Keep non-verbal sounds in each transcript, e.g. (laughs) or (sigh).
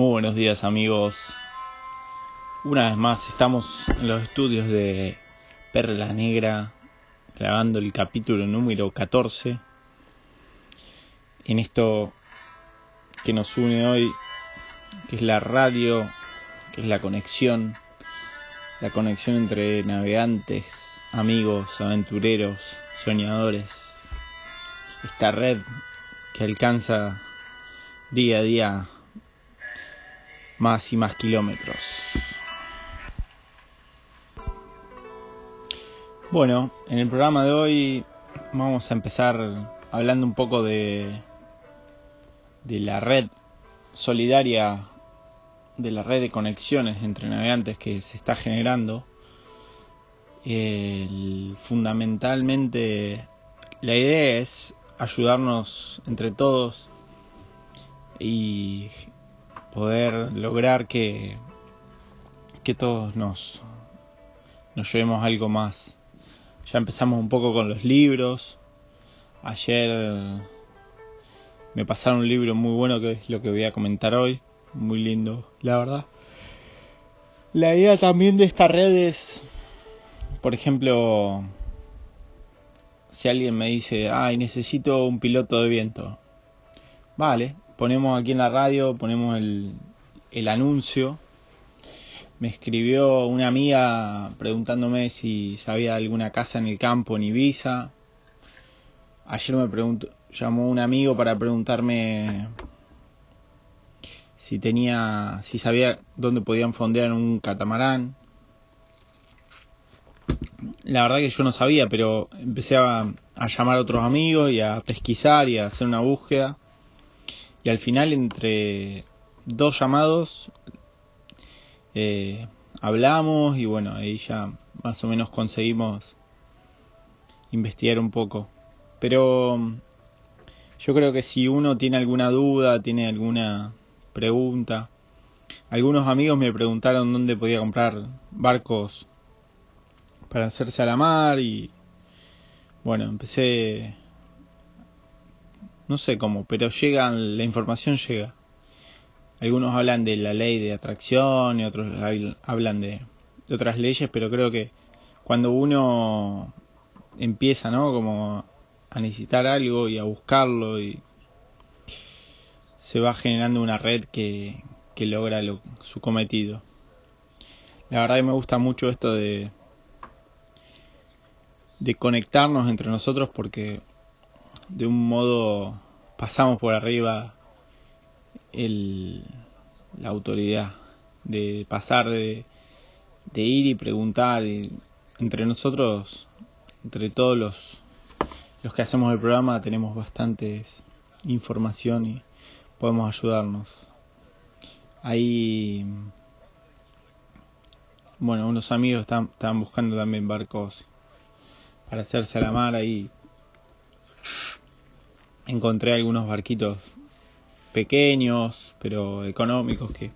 Muy buenos días amigos. Una vez más estamos en los estudios de Perla Negra grabando el capítulo número 14. En esto que nos une hoy, que es la radio, que es la conexión, la conexión entre navegantes, amigos, aventureros, soñadores. Esta red que alcanza día a día más y más kilómetros. Bueno, en el programa de hoy vamos a empezar hablando un poco de, de la red solidaria, de la red de conexiones entre navegantes que se está generando. fundamentalmente la idea es ayudarnos entre todos y poder lograr que, que todos nos, nos llevemos algo más. Ya empezamos un poco con los libros. Ayer me pasaron un libro muy bueno que es lo que voy a comentar hoy. Muy lindo, la verdad. La idea también de esta red es, por ejemplo, si alguien me dice, ay, necesito un piloto de viento. Vale, ponemos aquí en la radio, ponemos el, el anuncio. Me escribió una amiga preguntándome si sabía alguna casa en el campo en Ibiza. Ayer me preguntó, llamó un amigo para preguntarme si tenía, si sabía dónde podían fondear un catamarán. La verdad que yo no sabía, pero empecé a, a llamar a otros amigos y a pesquisar y a hacer una búsqueda y al final entre dos llamados eh, hablamos y bueno, ahí ya más o menos conseguimos investigar un poco. Pero yo creo que si uno tiene alguna duda, tiene alguna pregunta, algunos amigos me preguntaron dónde podía comprar barcos para hacerse a la mar y bueno, empecé no sé cómo, pero llega, la información llega. Algunos hablan de la ley de atracción y otros hablan de, otras leyes, pero creo que cuando uno empieza, ¿no? Como a necesitar algo y a buscarlo y se va generando una red que, que logra su cometido. La verdad que me gusta mucho esto de de conectarnos entre nosotros porque de un modo pasamos por arriba el, la autoridad, de pasar de, de ir y preguntar entre nosotros, entre todos los, los que hacemos el programa tenemos bastantes información y podemos ayudarnos. Ahí, bueno, unos amigos están, estaban buscando también barcos para hacerse a la mar ahí encontré algunos barquitos pequeños, pero económicos que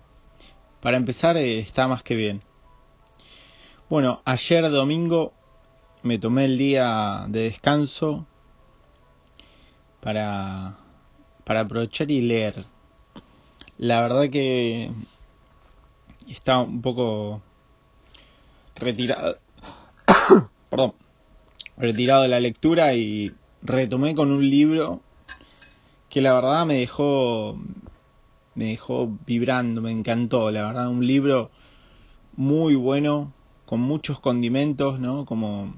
para empezar eh, está más que bien. Bueno, ayer domingo me tomé el día de descanso para para aprovechar y leer. La verdad que está un poco retirado (coughs) perdón, retirado de la lectura y retomé con un libro que la verdad me dejó me dejó vibrando, me encantó, la verdad, un libro muy bueno, con muchos condimentos, ¿no? Como,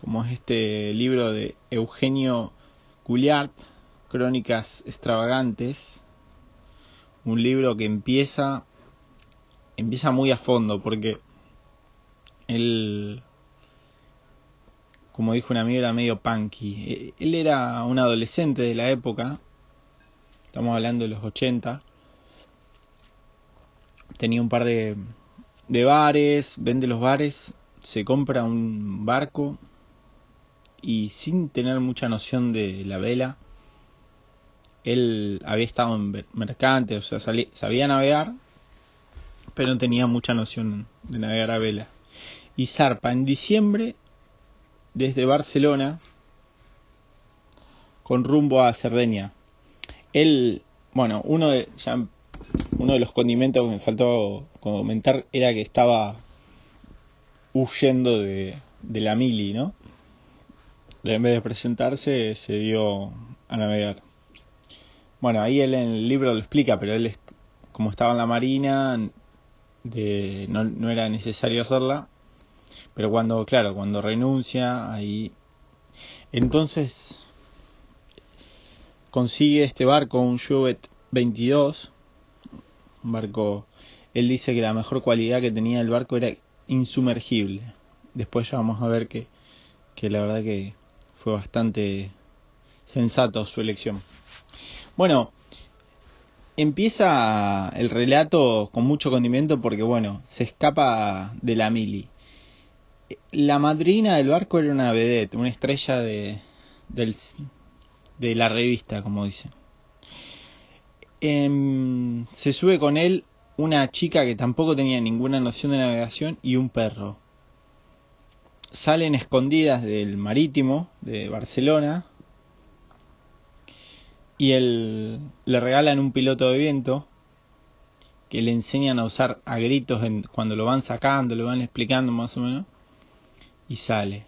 como es este libro de Eugenio Couliard, Crónicas Extravagantes, un libro que empieza, empieza muy a fondo, porque él como dijo una amiga, era medio punky. Eh, él era un adolescente de la época, estamos hablando de los 80. Tenía un par de, de bares, vende los bares, se compra un barco y sin tener mucha noción de la vela, él había estado en mercante, o sea, sabía navegar, pero no tenía mucha noción de navegar a vela. Y zarpa en diciembre desde Barcelona con rumbo a Cerdeña. Él, bueno, uno de, ya uno de los condimentos que me faltó comentar era que estaba huyendo de, de la mili, ¿no? En vez de presentarse, se dio a navegar. Bueno, ahí él en el libro lo explica, pero él, como estaba en la marina, de, no, no era necesario hacerla. Pero cuando, claro, cuando renuncia, ahí. Entonces consigue este barco, un Chubet 22, un barco. Él dice que la mejor cualidad que tenía el barco era insumergible. Después ya vamos a ver que, que la verdad que fue bastante sensato su elección. Bueno, empieza el relato con mucho condimento porque, bueno, se escapa de la mili. La madrina del barco era una vedette, una estrella de, de la revista, como dicen. Em, se sube con él una chica que tampoco tenía ninguna noción de navegación y un perro. Salen escondidas del marítimo de Barcelona y él, le regalan un piloto de viento que le enseñan a usar a gritos cuando lo van sacando, lo van explicando más o menos, y sale.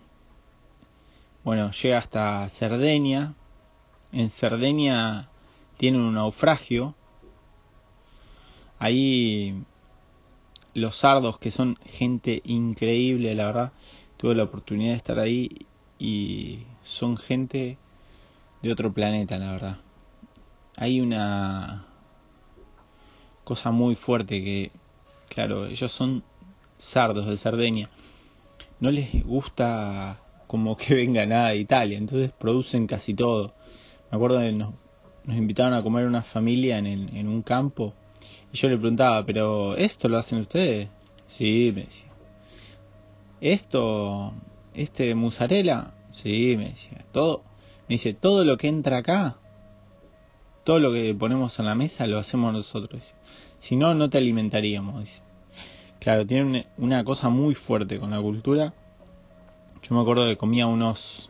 Bueno, llega hasta Cerdeña. En Cerdeña tienen un naufragio. Ahí los sardos, que son gente increíble, la verdad, tuve la oportunidad de estar ahí y son gente de otro planeta, la verdad hay una cosa muy fuerte que, claro, ellos son sardos de Cerdeña. No les gusta como que (laughs) venga nada de Italia, entonces producen casi todo. Me acuerdo que nos, invitaron a comer una familia en, un campo y yo le preguntaba, pero ¿esto lo hacen ustedes? Sí, me decía. ¿Esto, este mozzarella? Sí, me decía. Todo, me dice, todo lo que entra acá todo lo que ponemos en la mesa lo hacemos nosotros. Si no, no te alimentaríamos. Claro, tiene una cosa muy fuerte con la cultura. Yo me acuerdo que comía unos,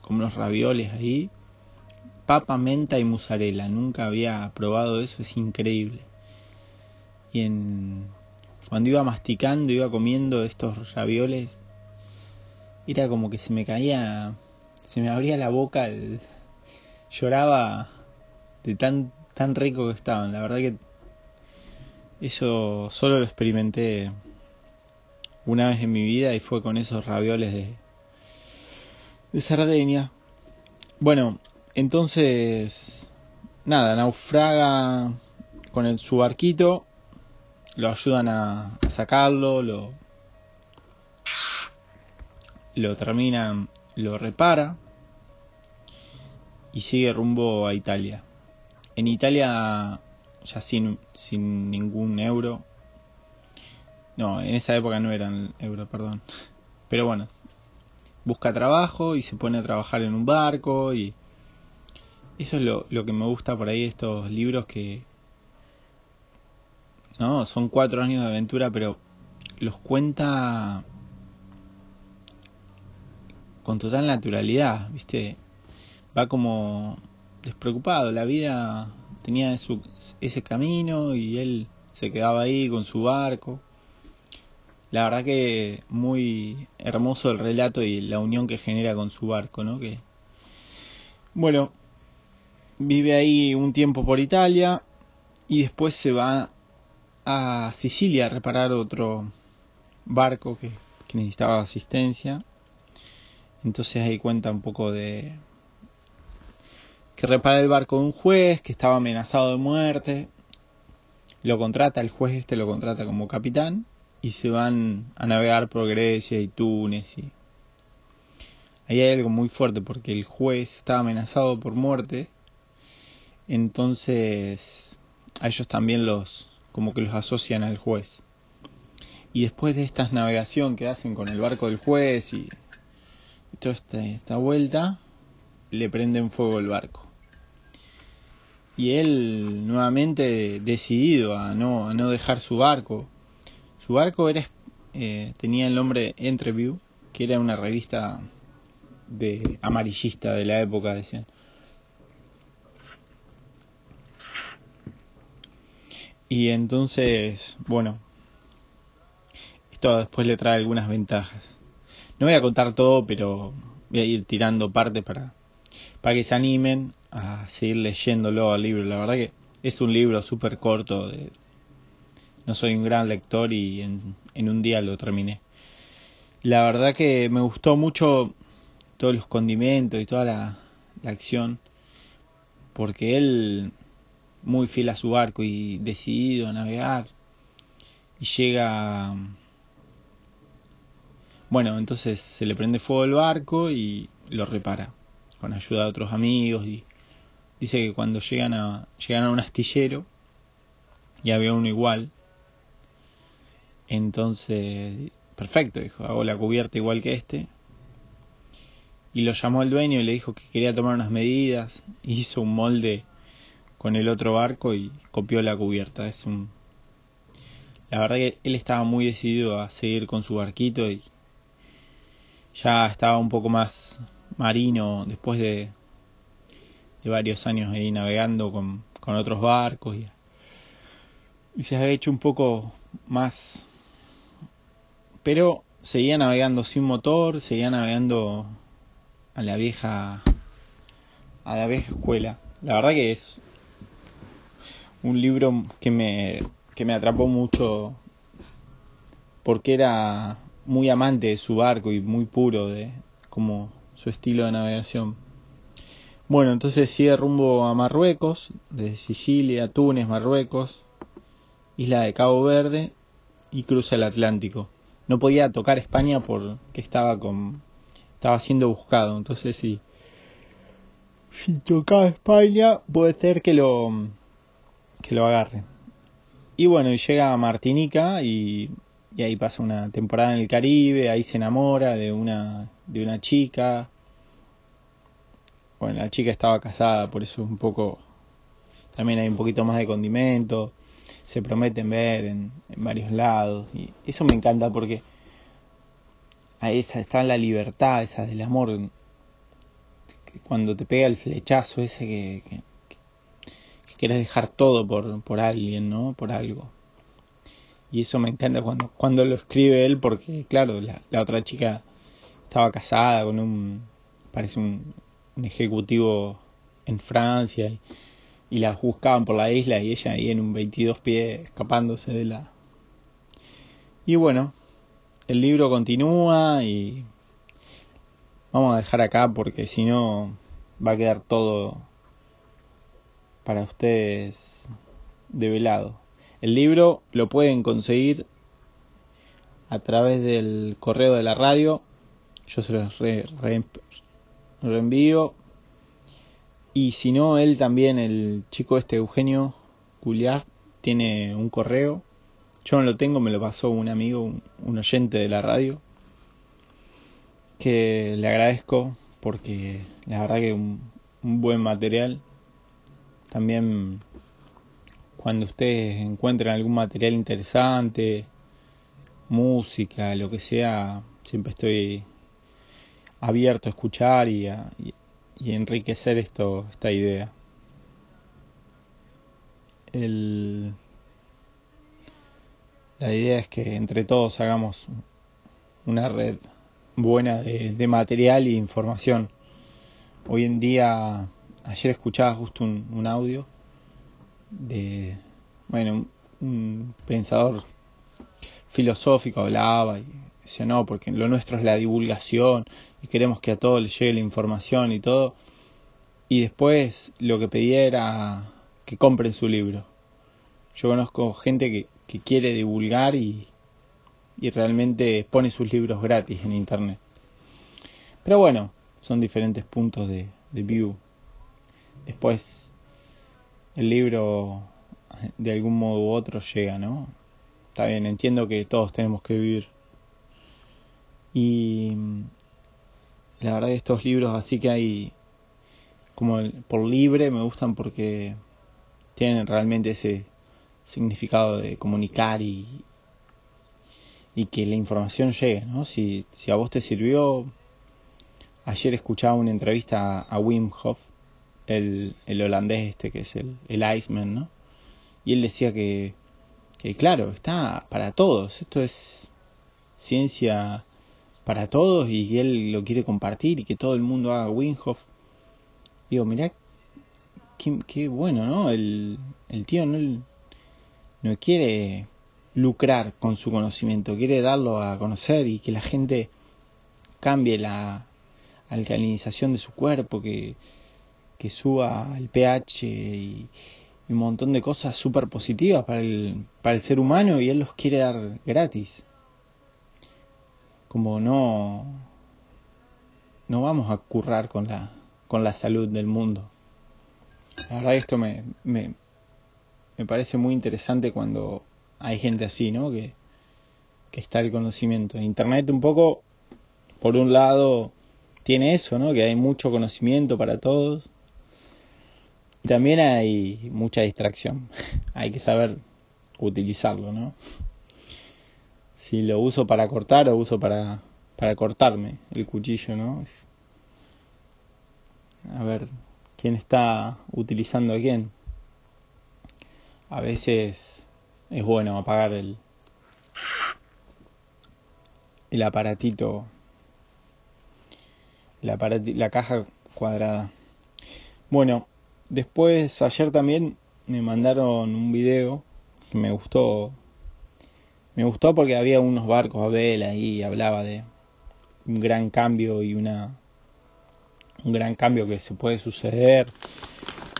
como unos ravioles ahí, papa, menta y mozzarella. Nunca había probado eso, es increíble. Y en, cuando iba masticando, iba comiendo estos ravioles, era como que se me caía, se me abría la boca, lloraba de tan, tan rico que estaban. La verdad que eso solo lo experimenté una vez en mi vida y fue con esos ravioles de, de. Bueno, entonces, nada, naufraga con su barquito, lo ayudan a, a sacarlo, lo, lo terminan, lo repara y sigue rumbo a Italia. En Italia, ya sin, sin ningún euro. No, en esa época no eran euro, perdón. Pero bueno, busca trabajo y se pone a trabajar en un barco y eso es lo, que me gusta por ahí estos libros que no son cuatro años de aventura pero los cuenta con total naturalidad viste va como despreocupado, la vida tenía ese camino y él se quedaba ahí con su barco. La verdad que muy hermoso el relato y la unión que genera con su barco, ¿no? Que bueno, vive ahí un tiempo por Italia y después se va a Sicilia a reparar otro barco que, que necesitaba asistencia. Entonces ahí cuenta un poco de, que repara el barco de un juez que estaba amenazado de muerte. Lo contrata, el juez este lo contrata como capitán y se van a navegar por Grecia y Túnez. Y... Ahí hay algo muy fuerte porque el juez estaba amenazado por muerte. Entonces a ellos también los como que los asocian al juez. Y después de esta navegación que hacen con el barco del juez y, toda esta, esta vuelta, le prenden fuego el barco y él nuevamente decidido a no, a no dejar su barco. Su barco era, eh, tenía el nombre Entreview, que era una revista de amarillista de la época, decían. Y entonces, bueno, esto después le trae algunas ventajas. No voy a contar todo, pero voy a ir tirando partes para, para que se animen a seguir leyéndolo al libro. La verdad que es un libro súper corto. no soy un gran lector y en, en un día lo terminé. La verdad que me gustó mucho todos los condimentos y toda la, la acción, porque él muy fiel a su barco y decidido a navegar y llega bueno entonces se le prende fuego el barco y lo repara con ayuda de otros amigos y dice que cuando llegan a llegan a un astillero y había uno igual entonces perfecto dijo hago la cubierta igual que este y lo llamó el dueño y le dijo que quería tomar unas medidas (laughs) hizo un molde con el otro barco y copió la cubierta. Es un la verdad que él estaba muy decidido a seguir con su barquito y ya estaba un poco más marino después de, de varios años ahí navegando con, con otros barcos y, se había hecho un poco más pero seguía navegando sin motor, seguía navegando a la vieja a la vieja escuela. La verdad que es un libro que me, que me atrapó mucho porque era muy amante de su barco y muy puro de como su estilo de navegación. Bueno, entonces sigue rumbo a Marruecos, de Sicilia, Túnez, Marruecos, isla de Cabo Verde y cruza el Atlántico. No podía tocar España porque estaba con estaba siendo buscado, entonces si si tocaba España puede ser que lo que lo agarre. Y bueno, llega a Martinica y, y, ahí pasa una temporada en el Caribe, ahí se enamora de una, de una chica. Bueno, la chica estaba casada, por eso un poco, también hay un poquito más de condimento, se prometen ver en, varios lados, y eso me encanta porque ahí está la libertad esa del amor, cuando te pega el flechazo ese que quieres dejar todo por, por alguien, ¿no? Por algo. Y eso me encanta cuando, cuando lo escribe él, porque, claro, la, la otra chica estaba casada con un, parece un, un ejecutivo en Francia, y, la buscaban por la isla y ella ahí en un 22 pies escapándose de la... Y bueno, el libro continúa y vamos a dejar acá porque si no va a quedar todo para ustedes de velado. El libro lo pueden conseguir a través del correo de la radio. Yo se los re, reenvío. Y si no, él también, el chico este Eugenio Culiar, tiene un correo. Yo no lo tengo, me lo pasó un amigo, un, un oyente de la radio. Que le agradezco porque la verdad que un, un buen material también cuando ustedes encuentren algún material interesante, música, lo que sea, siempre estoy abierto a escuchar y, a, y, y enriquecer esto, esta idea. El, la idea es que entre todos hagamos una red buena de, material e información. Hoy en día ayer escuchaba justo un, un audio de, bueno, un, un, pensador filosófico hablaba y no, porque lo nuestro es la divulgación y queremos que a todos les llegue la información y todo. Y después lo que pedía era que compren su libro. Yo conozco gente que, quiere divulgar y, y realmente pone sus libros gratis en internet. Pero bueno, son diferentes puntos de, de view después el libro de algún modo u otro llega, ¿no? Está bien, entiendo que todos tenemos que vivir. Y la verdad que estos libros así que hay como por libre me gustan porque tienen realmente ese significado de comunicar y, y que la información llegue, ¿no? Si, si a vos te sirvió, ayer escuchaba una entrevista a Wim Hof el, el holandés este que es el, el Iceman, ¿no? Y él decía que que claro, está para todos. Esto es ciencia para todos y él lo quiere compartir y que todo el mundo haga Winhoff. Digo, mirá, qué, bueno, ¿no? El, el tío no, no quiere lucrar con su conocimiento, quiere darlo a conocer y que la gente cambie la alcalinización de su cuerpo, que, que suba el pH y, un montón de cosas súper positivas para el, para el ser humano y él los quiere dar gratis. Como no, no vamos a currar con la, con la salud del mundo. La verdad esto me, me, me parece muy interesante cuando hay gente así, ¿no? Que, que está el conocimiento. Internet un poco, por un lado, tiene eso, ¿no? Que hay mucho conocimiento para todos. Y también hay mucha distracción. (laughs) hay que saber utilizarlo, ¿no? Si lo uso para cortar o uso para, para cortarme el cuchillo, ¿no? A ver, ¿quién está utilizando a quién? A veces es bueno apagar el, el aparatito, la, la caja cuadrada. Bueno, después ayer también me mandaron un video que me gustó. Me gustó porque había unos barcos a vela y hablaba de un gran cambio y una un gran cambio que se puede suceder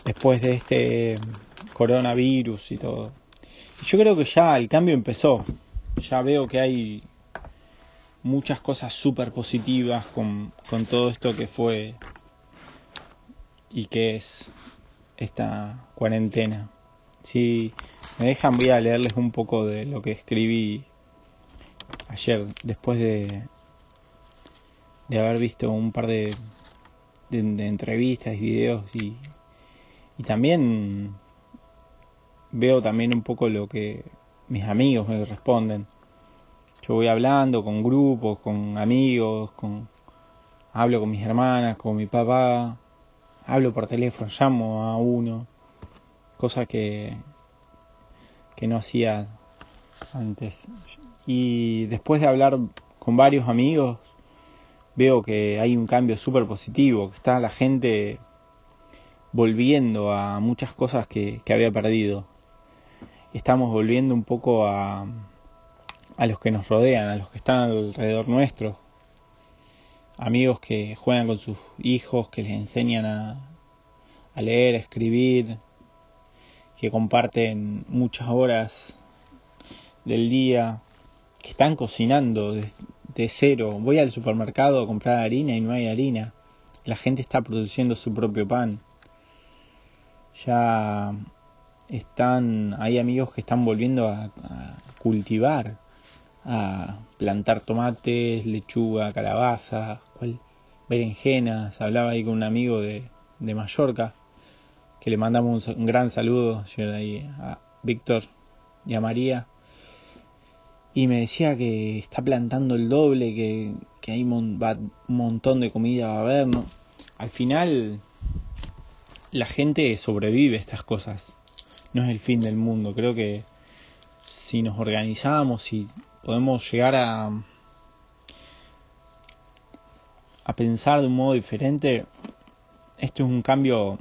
después de este coronavirus y todo. Yo creo que ya el cambio empezó. Ya veo que hay muchas cosas súper positivas con, con todo esto que fue y que es esta cuarentena. Si me dejan voy a leerles un poco de lo que escribí ayer después de, de haber visto un par de, entrevistas y videos y, y también veo también un poco lo que mis amigos me responden. Yo voy hablando con grupos, con amigos, con hablo con mis hermanas, con mi papá, hablo por teléfono, llamo a uno, cosa que que no hacía antes. Y después de hablar con varios amigos, veo que hay un cambio súper positivo, que está la gente volviendo a muchas cosas que, que había perdido estamos volviendo un poco a, a los que nos rodean, a los que están alrededor nuestro. Amigos que juegan con sus hijos, que les enseñan a, a leer, a escribir, que comparten muchas horas del día, que están cocinando de, cero. Voy al supermercado a comprar harina y no hay harina. La gente está produciendo su propio pan. Ya están, hay amigos que están volviendo a, cultivar, a plantar tomates, lechuga, calabaza, berenjenas. Hablaba ahí con un amigo de Mallorca, que le mandamos un, gran saludo ahí a Víctor y a María. Y me decía que está plantando el doble, que, que hay un montón de comida va a haber, ¿no? Al final, la gente sobrevive a estas cosas no es el fin del mundo. Creo que si nos organizamos y podemos llegar a a pensar de un modo diferente, esto es un cambio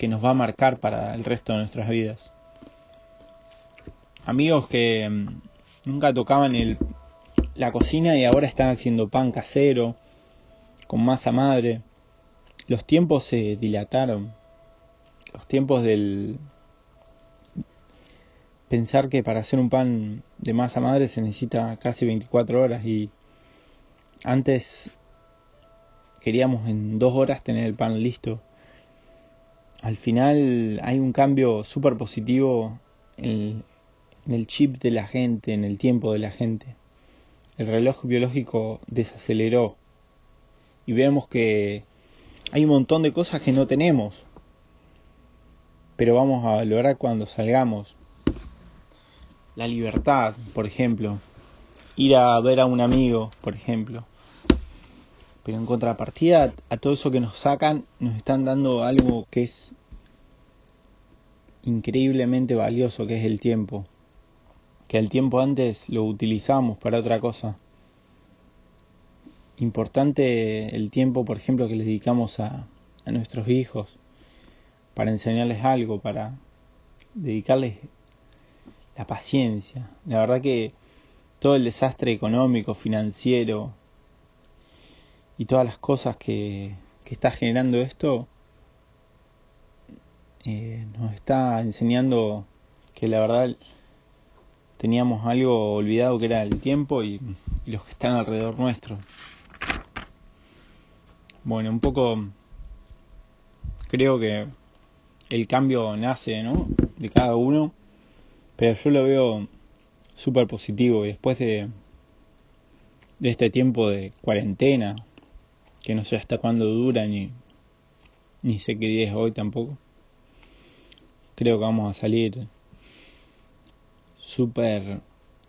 que nos va a marcar para el resto de nuestras vidas. Amigos que mm, nunca tocaban el, la cocina y ahora están haciendo pan casero con masa madre. Los tiempos se dilataron. Los tiempos del, pensar que para hacer un pan de masa madre se necesita casi 24 horas y antes queríamos en dos horas tener el pan listo. Al final hay un cambio súper positivo en, en el chip de la gente, en el tiempo de la gente. El reloj biológico desaceleró y vemos que hay un montón de cosas que no tenemos, pero vamos a lograr cuando salgamos la libertad, por ejemplo, ir a ver a un amigo, por ejemplo. Pero en contrapartida a todo eso que nos sacan, nos están dando algo que es increíblemente valioso, que es el tiempo. que el tiempo antes lo utilizamos para otra cosa. Importante el tiempo, por ejemplo, que les dedicamos a, a nuestros hijos, para enseñarles algo, para dedicarles la paciencia. La verdad que todo el desastre económico, financiero y todas las cosas que, que está generando esto eh, nos está enseñando que la verdad teníamos algo olvidado que era el tiempo y, los que están alrededor nuestro. Bueno, un poco creo que el cambio nace ¿no? de cada uno, pero yo lo veo súper positivo y después de, de este tiempo de cuarentena, que no sé hasta cuándo dura ni, ni sé qué día es hoy tampoco, creo que vamos a salir súper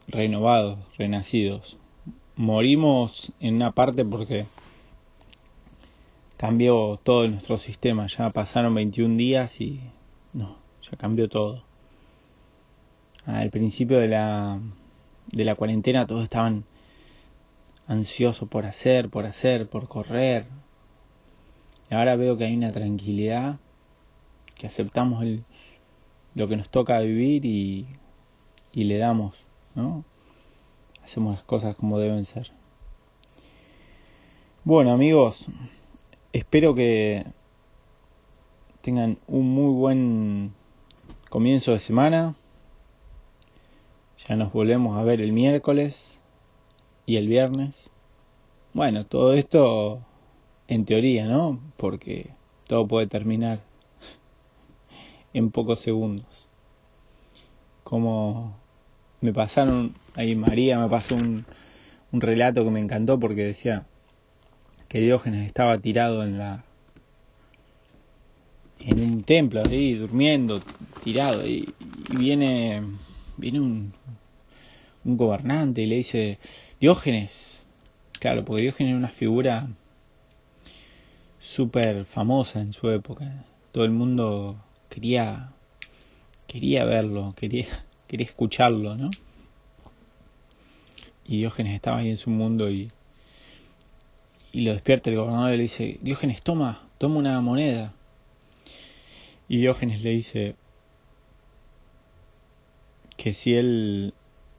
renovados, renacidos. Morimos en una parte porque cambió todo nuestro sistema. Ya pasaron 21 días y no, ya cambió todo. Al principio de la, de la cuarentena todos estaban ansiosos por hacer, por hacer, por correr. Y ahora veo que hay una tranquilidad, que aceptamos el, lo que nos toca vivir y, y le damos, ¿no? Hacemos las cosas como deben ser. Bueno amigos, espero que tengan un muy buen comienzo de semana. Ya nos volvemos a ver el miércoles y el viernes. Bueno, todo esto en teoría, ¿no? Porque todo puede terminar (laughs) en pocos segundos. Como me pasaron, ahí María me pasó un, un relato que me encantó porque decía que Diógenes estaba tirado en la en un templo ahí durmiendo tirado y, y viene viene un, un gobernante y le dice Diógenes claro porque Diógenes era una figura súper famosa en su época todo el mundo quería quería verlo, quería (laughs) quería escucharlo, ¿no? Y Diógenes estaba ahí en su mundo y y lo despierta el gobernador y le dice, Diógenes, toma, toma una moneda. Y Diógenes le dice que si él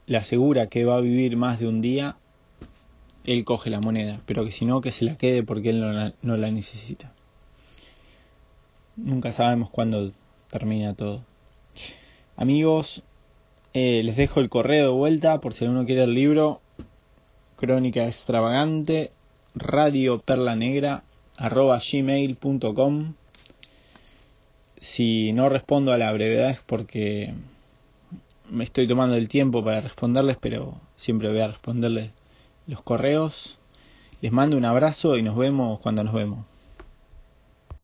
le asegura que va a vivir más de un día, él coge la moneda, pero que si no, que se la quede porque él no la, necesita. Nunca sabemos cuándo termina todo. Amigos, eh, les dejo el correo de vuelta por si alguno quiere el libro. Crónica extravagante, radio perla negra, arroba gmail.com. Si no respondo a la brevedad es porque me estoy tomando el tiempo para responderles, pero siempre voy a responderles los correos. Les mando un abrazo y nos vemos cuando nos vemos.